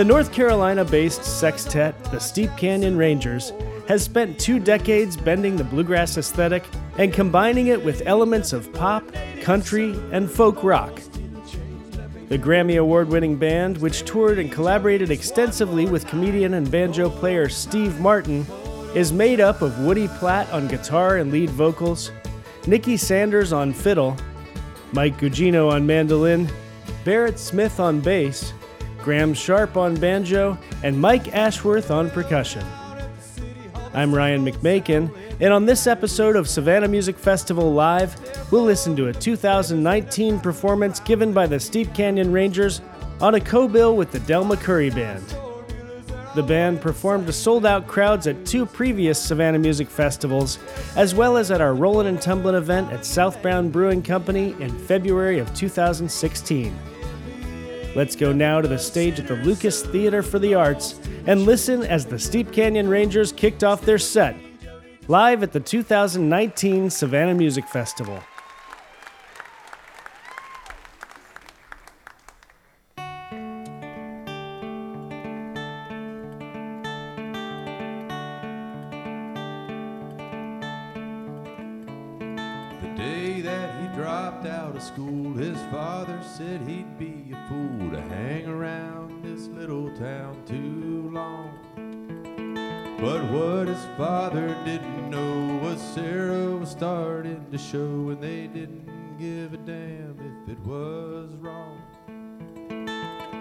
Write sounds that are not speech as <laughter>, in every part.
The North Carolina based sextet, the Steep Canyon Rangers, has spent two decades bending the bluegrass aesthetic and combining it with elements of pop, country, and folk rock. The Grammy Award winning band, which toured and collaborated extensively with comedian and banjo player Steve Martin, is made up of Woody Platt on guitar and lead vocals, Nicky Sanders on fiddle, Mike Guggino on mandolin, Barrett Smith on bass, Graham Sharp on banjo, and Mike Ashworth on percussion. I'm Ryan McMakin, and on this episode of Savannah Music Festival Live, we'll listen to a 2019 performance given by the Steep Canyon Rangers on a co bill with the Del McCoury Band. The band performed to sold out crowds at two previous Savannah Music Festivals, as well as at our Rollin' and Tumblin' event at Southbound Brewing Company in February of 2016. Let's go now to the stage at the Lucas Theater for the Arts and listen as the Steep Canyon Rangers kicked off their set, live at the 2019 Savannah Music Festival. Day that he dropped out of school, his father said he'd be a fool to hang around this little town too long. But what his father didn't know was Sarah was starting to show, and they didn't give a damn if it was wrong.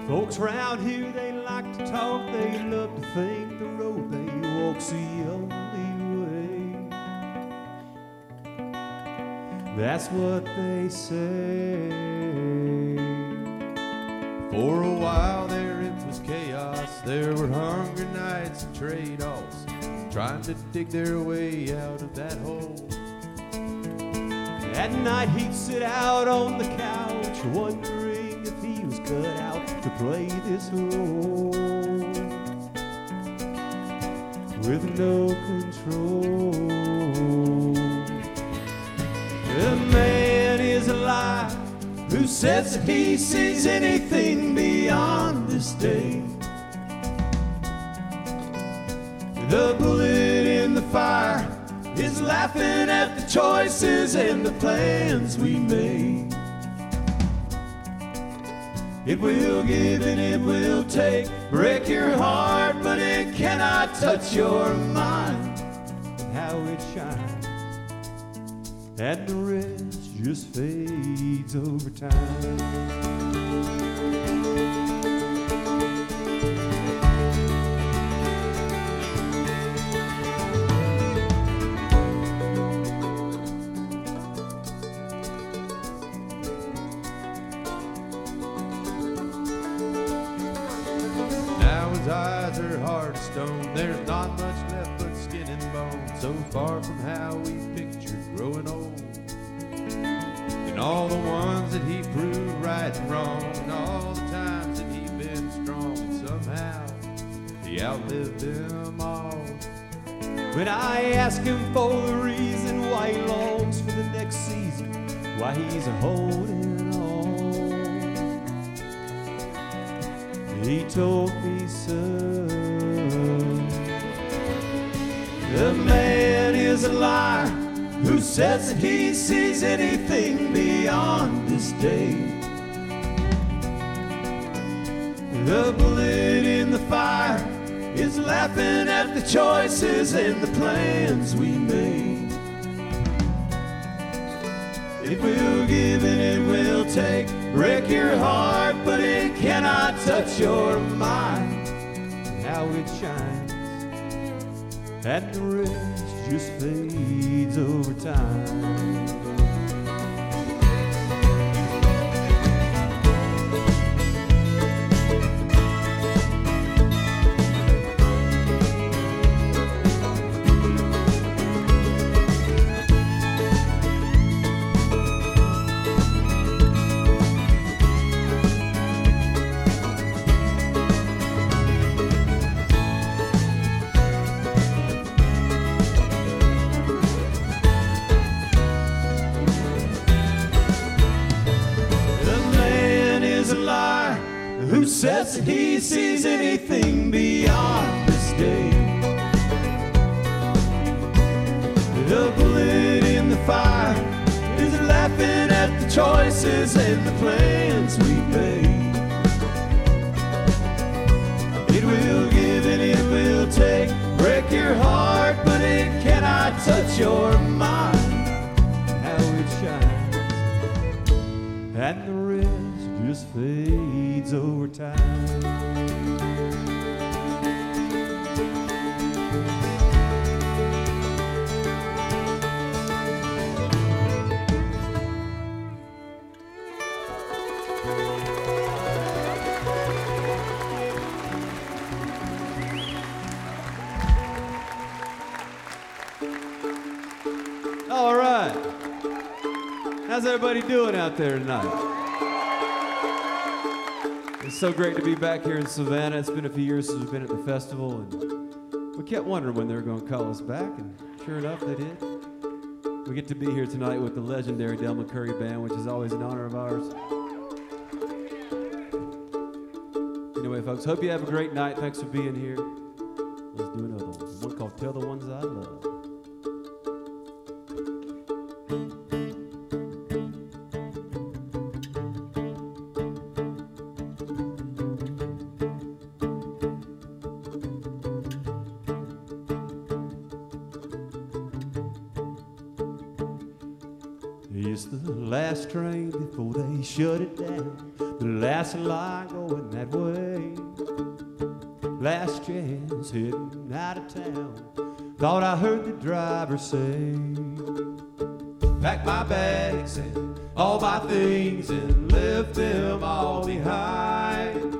Folks around here, they like to talk, they love to think the road they walk's the only oh, That's what they say. For a while there it was chaos. There were hunger nights and trade offs, trying to dig their way out of that hole. At night he'd sit out on the couch, wondering if he was cut out to play this role. With no control. A man is alive who says he sees anything beyond this day. The bullet in the fire is laughing at the choices and the plans we made. It will give and it will take, break your heart, but it cannot touch your mind. How it shines and the rest just fades over time. Now his eyes are hard as stone. There's not much left but skin and bone. So far from how we pictured growing old. And all the ones that he proved right and wrong. And all the times that he been strong. And somehow he outlived them all. When I ask him for the reason why he longs for the next season, why he's holding on. He told me, son, the man is a liar who says he sees anything beyond this day. The bullet in the fire is laughing at the choices and the plans we made. It will give and it will take, break your heart, but it cannot touch your mind. How it shines, at the rest just fades over time. Choices and the plans we made. It will give and it will take, break your heart, but it cannot touch your mind. How it shines, and the rest just fades over time. How's everybody doing out there tonight? It's so great to be back here in Savannah. It's been a few years since we've been at the festival, and we kept wondering when they were going to call us back, and sure enough, they did. We get to be here tonight with the legendary Del McCoury Band, which is always an honor of ours. Anyway, folks, hope you have a great night. Thanks for being here. Let's do another one. One called Tell the Ones I Love. Last line going that way. Last chance heading out of town. Thought I heard the driver say, Pack my bags and all my things and left them all behind.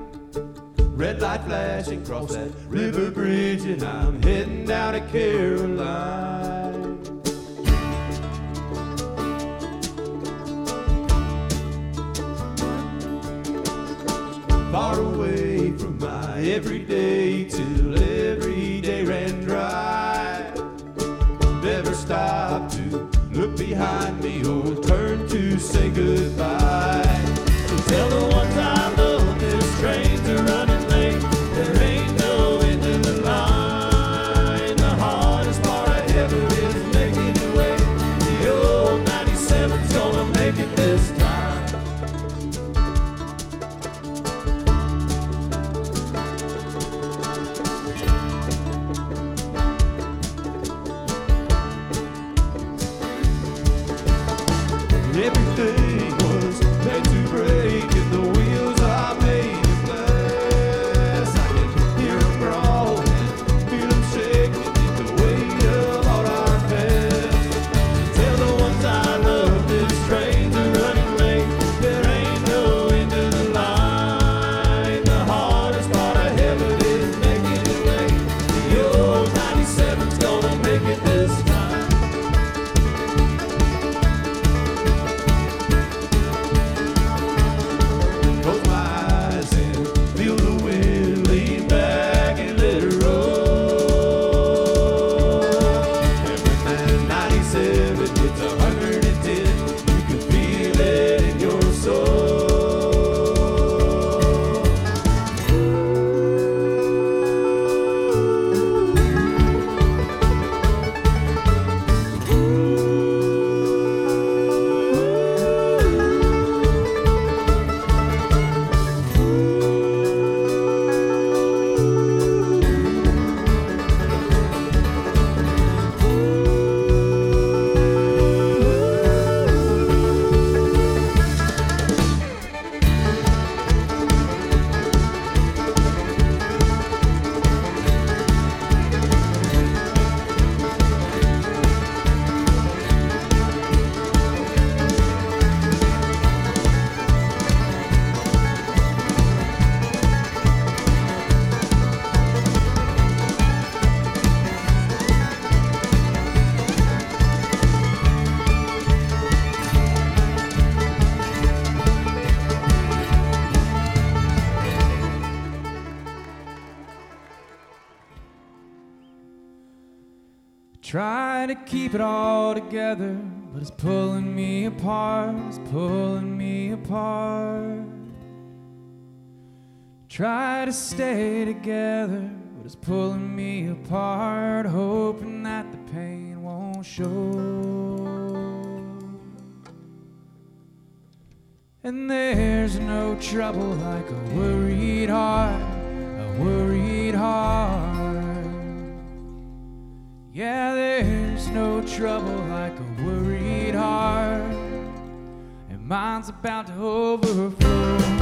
Red light flashing across that river bridge, and I'm heading down to Caroline. Behind me or turn to say goodbye. So tell the keep it all together, but it's pulling me apart, it's pulling me apart. Try to stay together, but it's pulling me apart, hoping that the pain won't show. And there's no trouble like a worried heart. no trouble like a worried heart, and mine's about to overflow.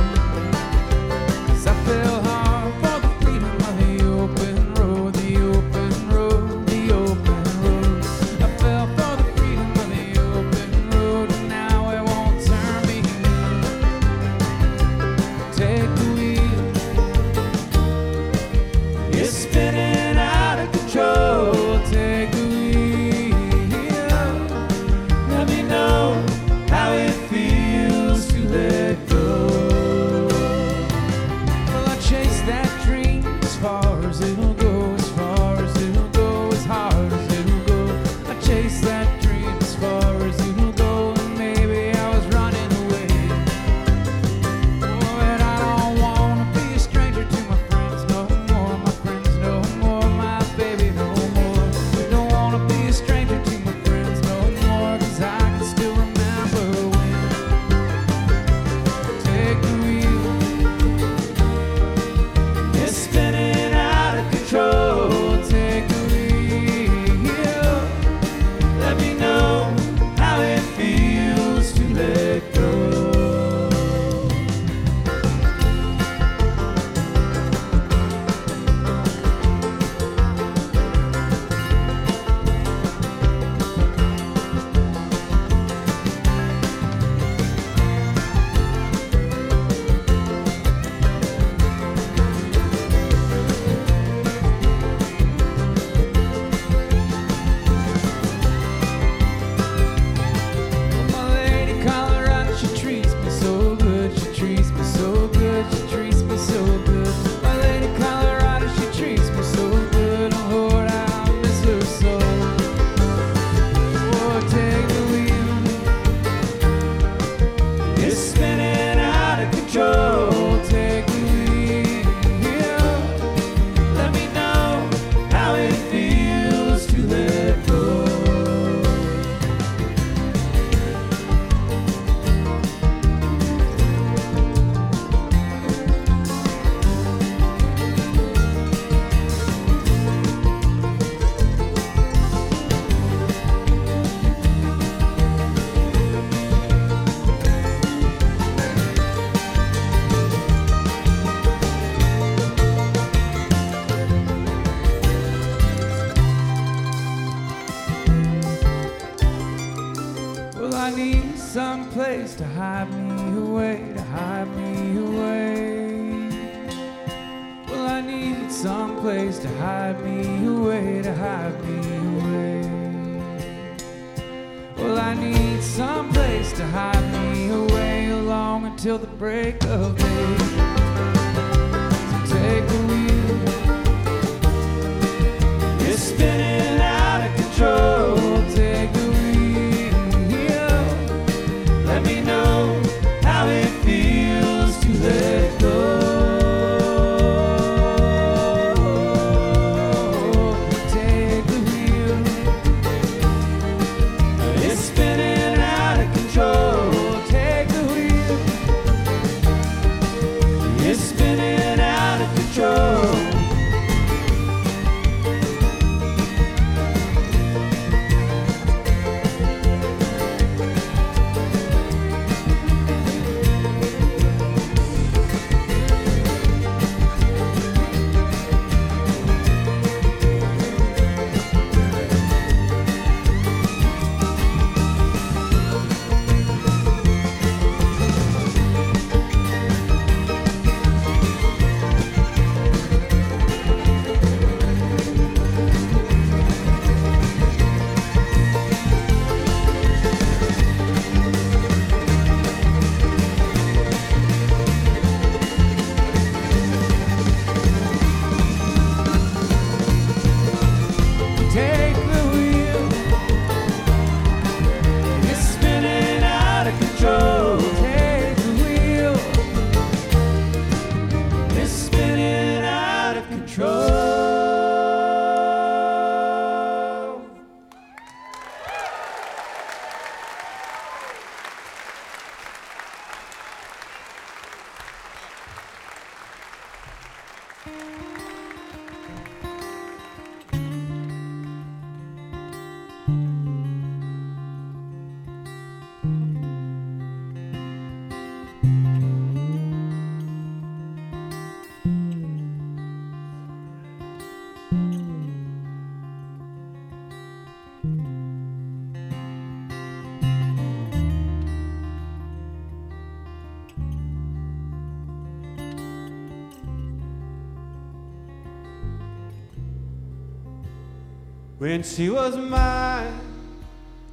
When she was mine,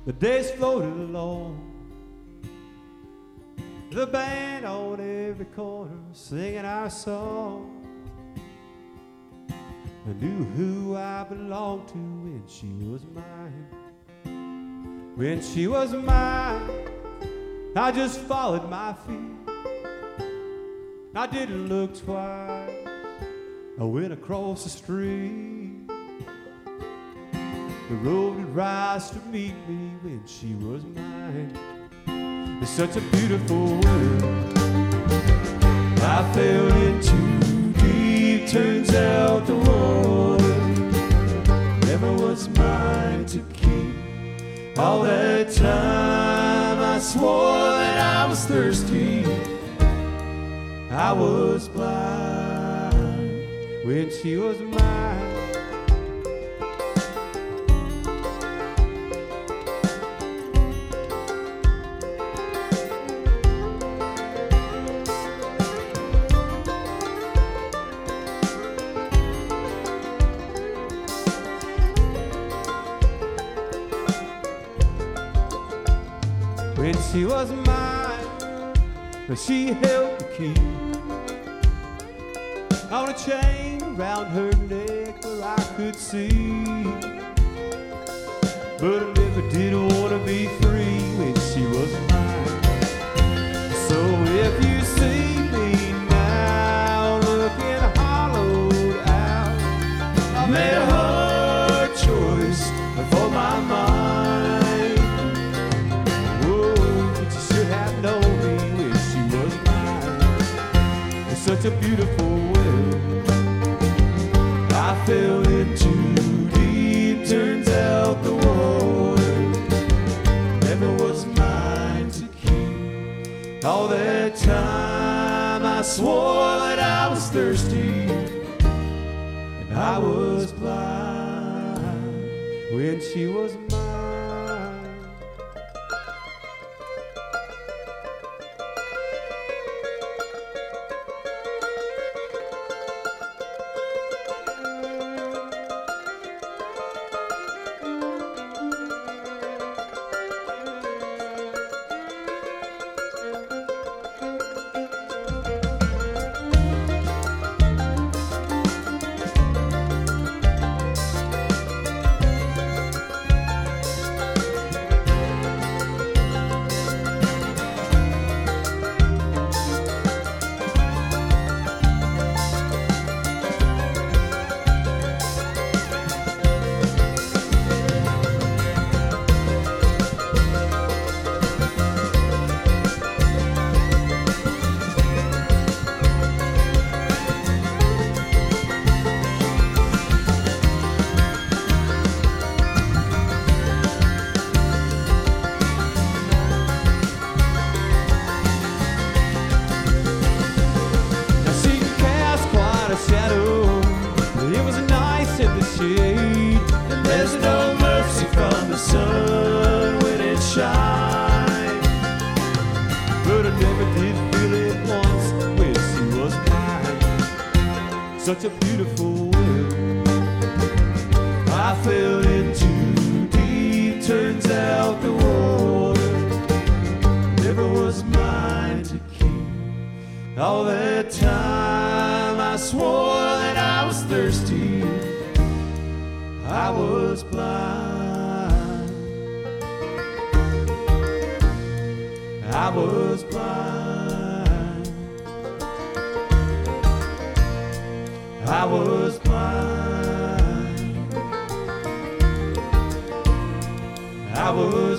the days floated along. The band on every corner singing our song. I knew who I belonged to when she was mine. When she was mine, I just followed my feet. I didn't look twice. I went across the street. The road would rise to meet me when she was mine. It's such a beautiful world. I fell into deep. Turns out the water never was mine to keep. All that time I swore that I was thirsty. I was blind when she was mine. But she held the key on a chain around her neck where I could see. But I never did want to be free when she was mine. So if you a beautiful world. I fell into deep. Turns out the water never was mine to keep. All that time I swore that I was thirsty, and I was blind when she was mine. I was blind. I was blind. I was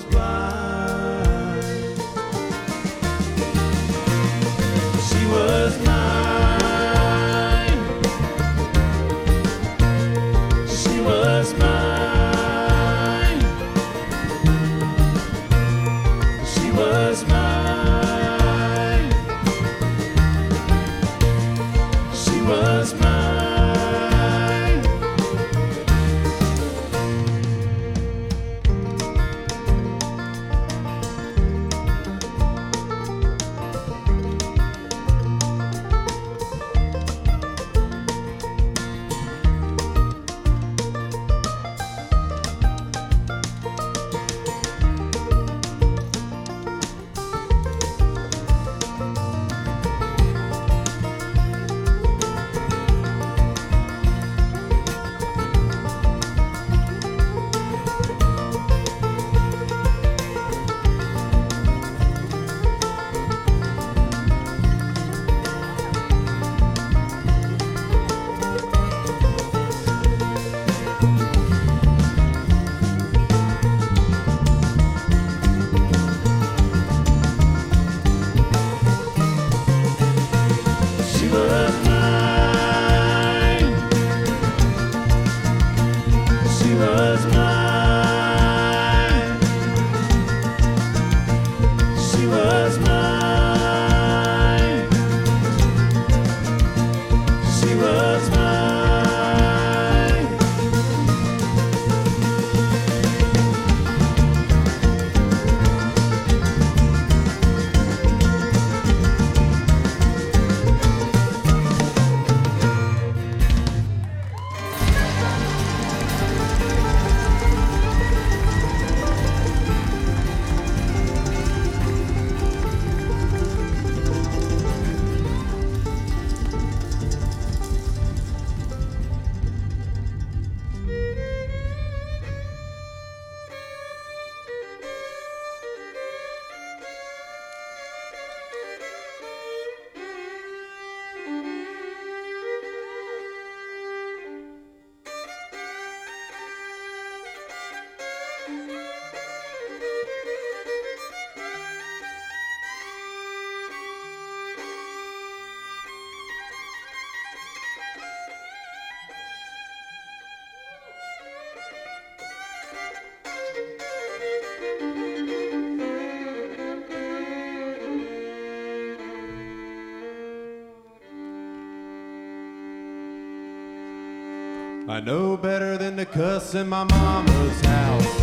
know better than to cuss in my mama's house.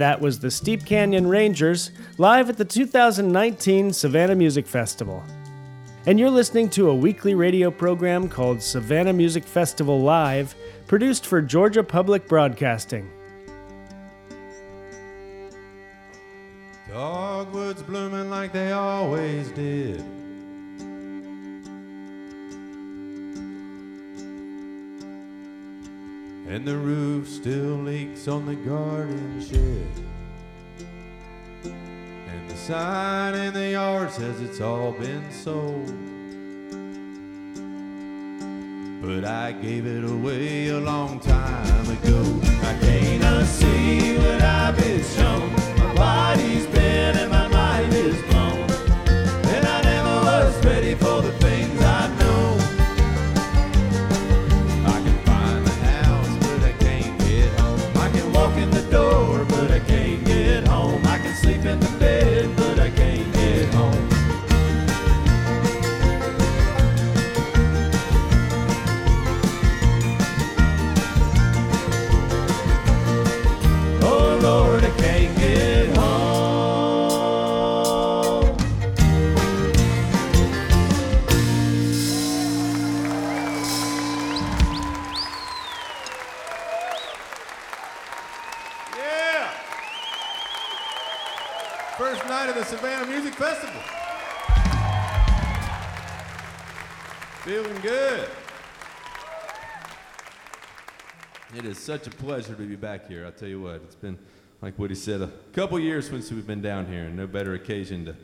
That was the Steep Canyon Rangers live at the 2019 Savannah Music Festival. And you're listening to a weekly radio program called Savannah Music Festival Live, produced for Georgia Public Broadcasting. Dogwoods blooming like they always did. And the roof still leaks on the garden shed. And the sign in the yard says it's all been sold. but I gave it away a long time ago. I can't unsee what I've been shown. My body's bent and my mind is blown. And I never was ready for the good. It is such a pleasure to be back here. I'll tell you what, it's been, like Woody said, a couple years since we've been down here, and no better occasion to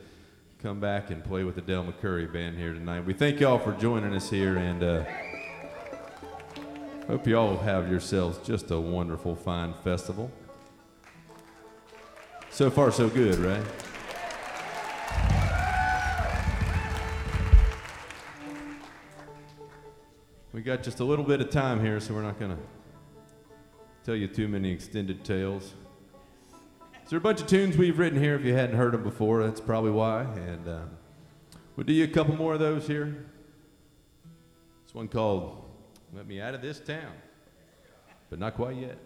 come back and play with the Del McCoury band here tonight. We thank y'all for joining us here, and uh, hope you all have yourselves just a wonderful, fine festival. So far, so good, right? We got just a little bit of time here, so we're not going to tell you too many extended tales. So there are a bunch of tunes we've written here. If you hadn't heard them before, that's probably why. And um, we'll do you a couple more of those here. This one called "Let Me Out of This Town," but not quite yet.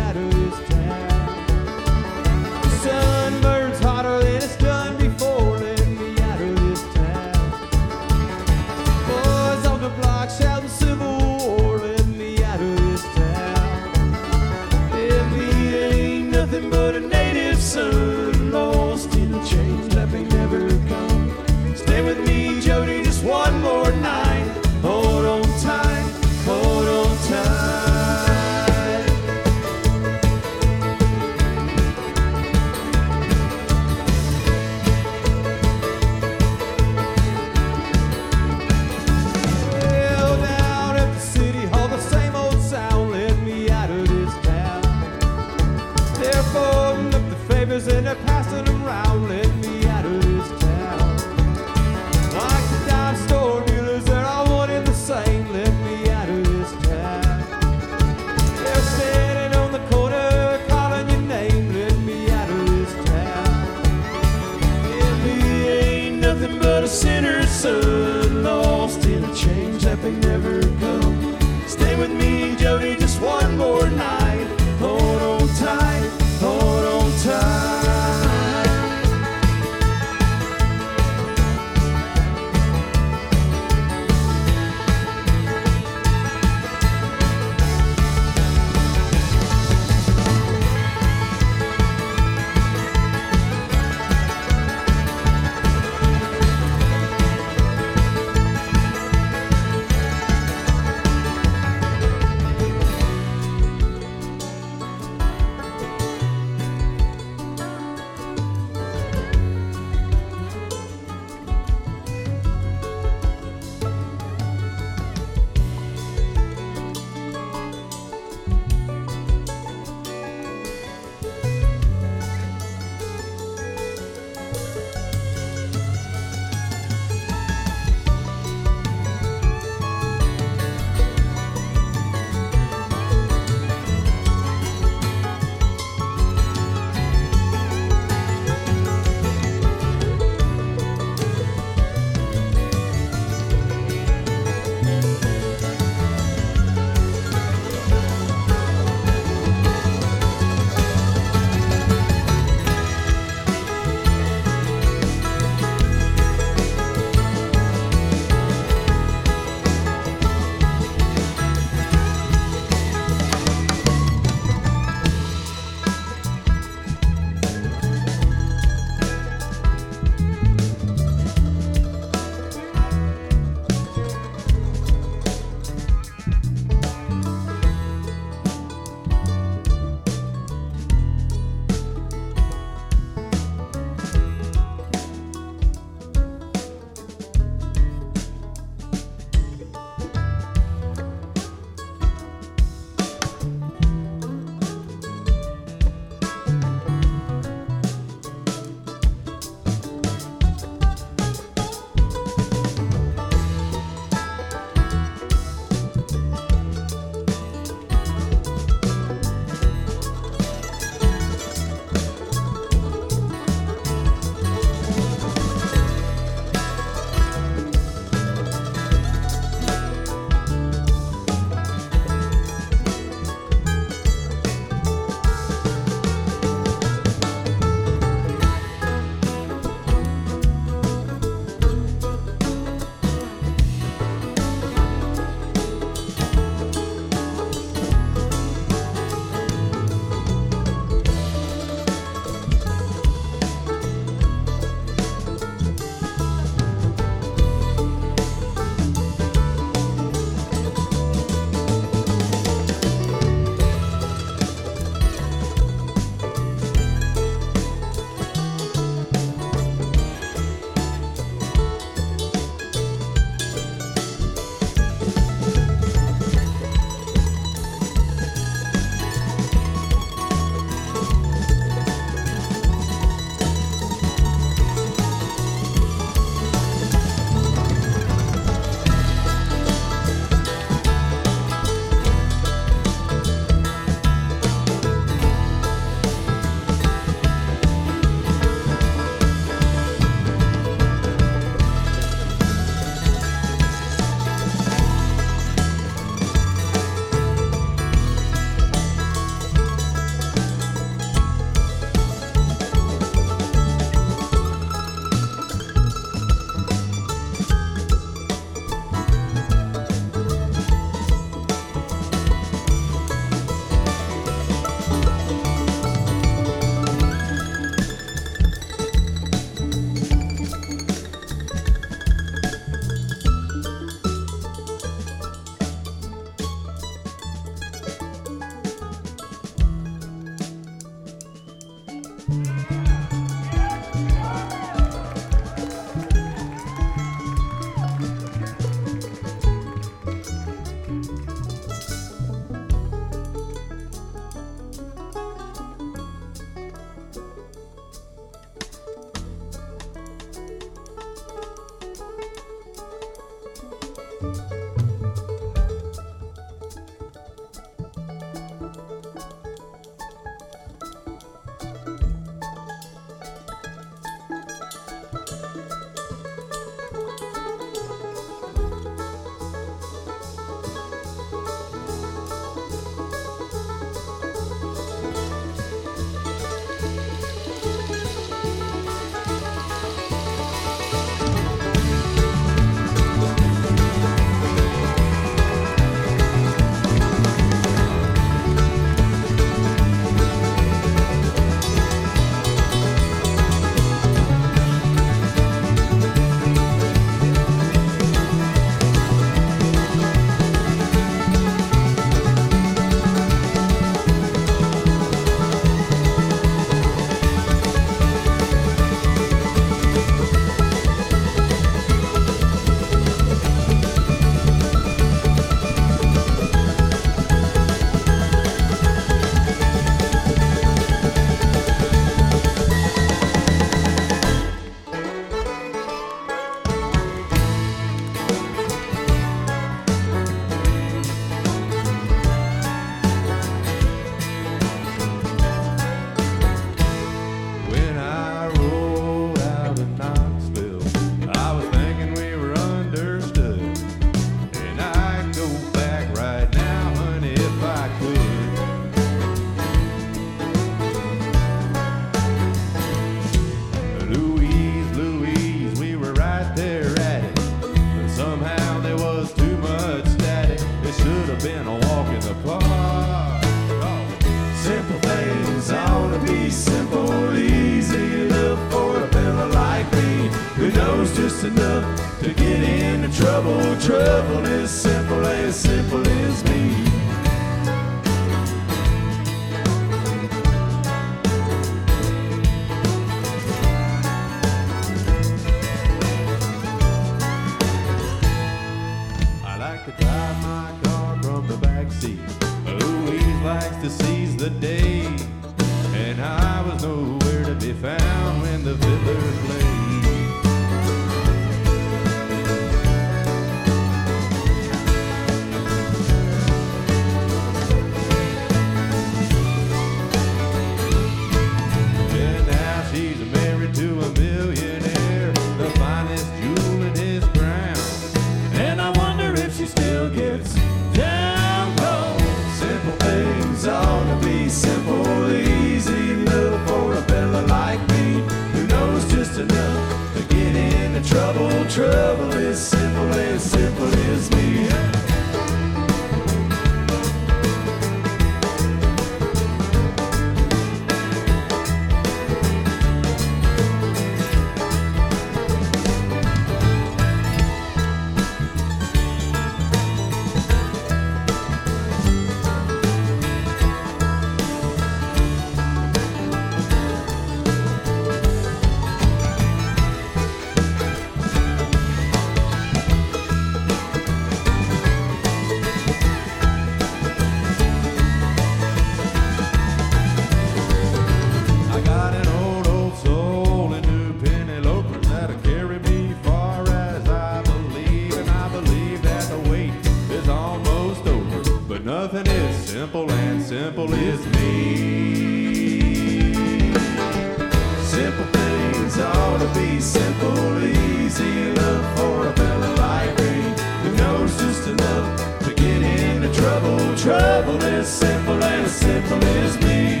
simple and as simple as me.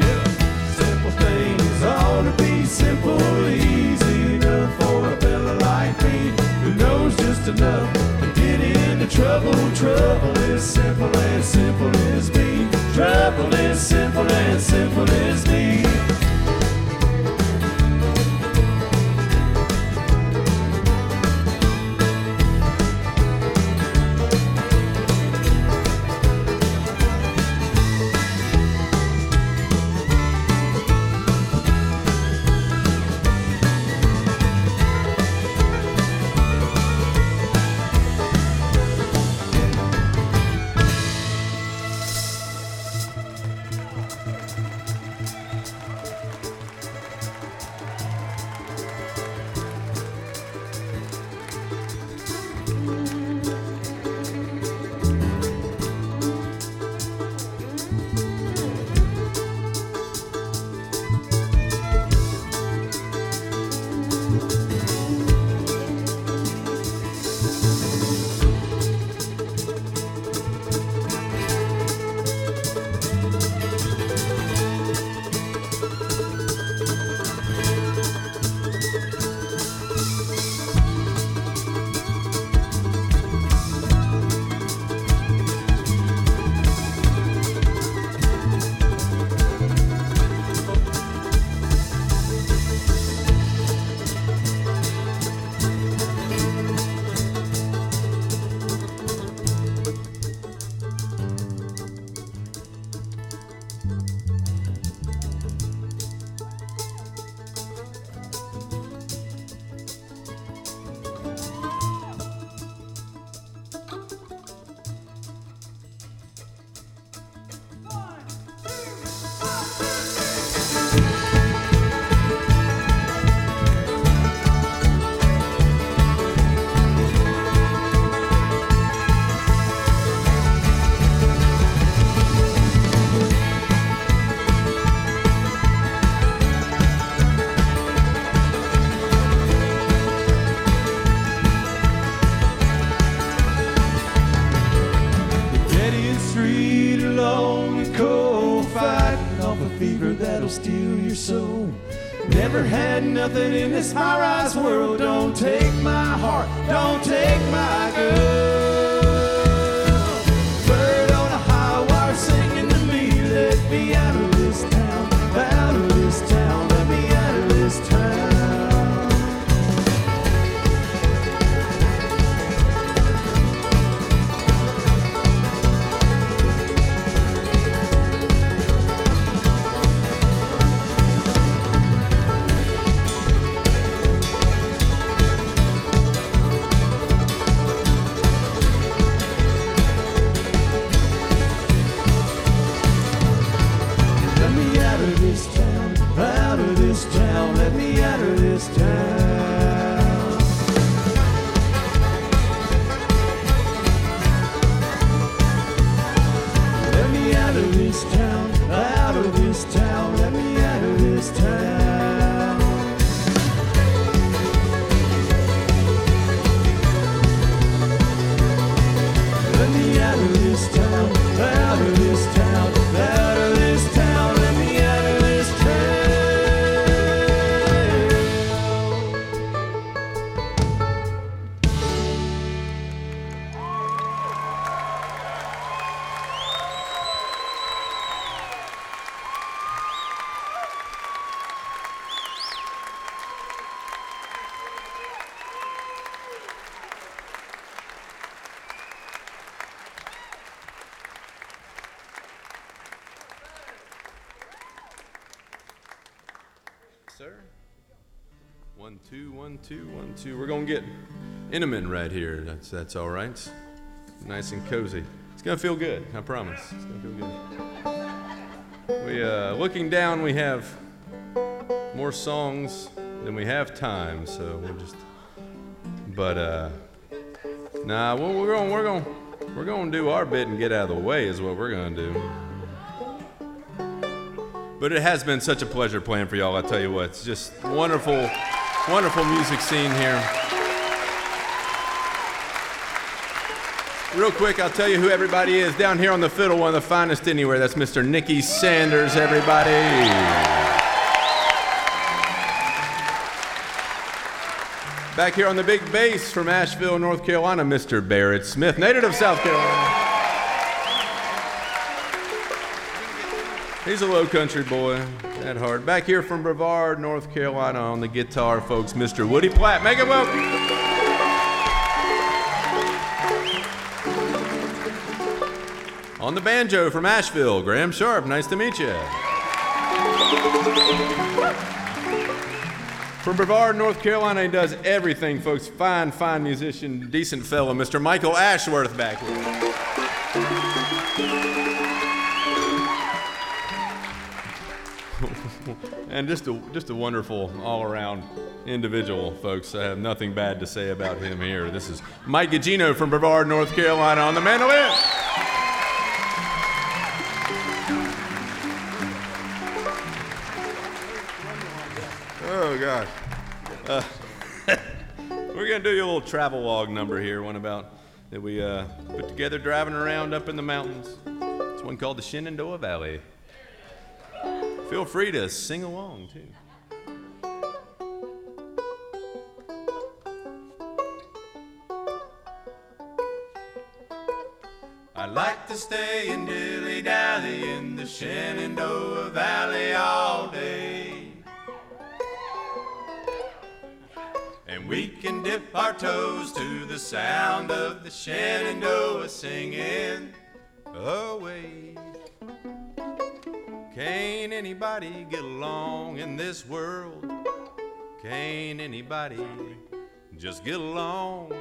Simple things ought to be simple, easy enough for a fella like me who knows just enough to get into trouble. Trouble is simple and simple as me. Trouble is simple and simple as me. This town, two. We're gonna get Inman right here. That's that's all right. Nice and cozy. It's gonna feel good. I promise. It's gonna feel good. We uh, looking down. We have more songs than we have time, so we're just. But uh, nah, well, we're going, we're going, we're going to do our bit and get out of the way is what we're gonna do. But it has been such a pleasure playing for y'all. I tell you what, it's just wonderful, wonderful music scene here. Real quick, I'll tell you who everybody is down here on the fiddle, one of the finest anywhere. That's Mr. Nicky Sanders, everybody. Back here on the big bass from Asheville, North Carolina, Mr. Barrett Smith, native of South Carolina. He's a low country boy at heart. Back here from Brevard, North Carolina on the guitar, folks, Mr. Woody Platt. Make him welcome. On the banjo from Asheville, Graham Sharp. Nice to meet you. From Brevard, North Carolina, he does everything, folks. Fine, fine musician, decent fellow, Mr. Michael Ashworth back here. And just a just a wonderful all-around individual, folks. I have nothing bad to say about him here. This is Mike Guggino from Brevard, North Carolina, on the mandolin. Oh gosh. Uh, <laughs> we're gonna do you a little travel log number here, one about that we uh, put together driving around up in the mountains. It's one called the Shenandoah Valley. Feel free to sing along too. I'd like to stay in dilly dally in the Shenandoah Valley all day. And we can dip our toes to the sound of the Shenandoah singing away. Can't anybody get along in this world? Can't anybody just get along?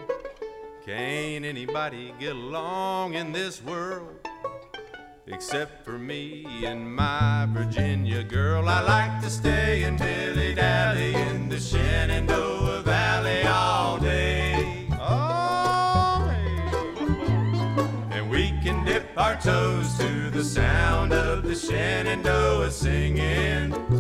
Can't anybody get along in this world? Except for me and my Virginia girl. I like to stay and dilly dally in the Shenandoah Valley all day. Our toes to the sound of the Shenandoah singing.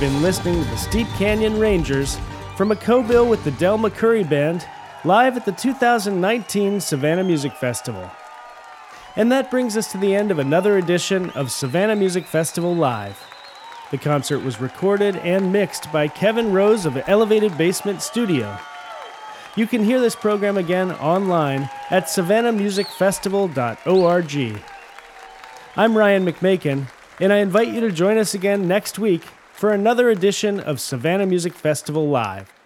Been listening to the Steep Canyon Rangers from a co bill with the Del McCoury Band live at the 2019 Savannah Music Festival. And that brings us to the end of another edition of Savannah Music Festival Live. The concert was recorded and mixed by Kevin Rose of Elevated Basement Studio. You can hear this program again online at savannahmusicfestival.org. I'm Ryan McMakin, and I invite you to join us again next week for another edition of Savannah Music Festival Live.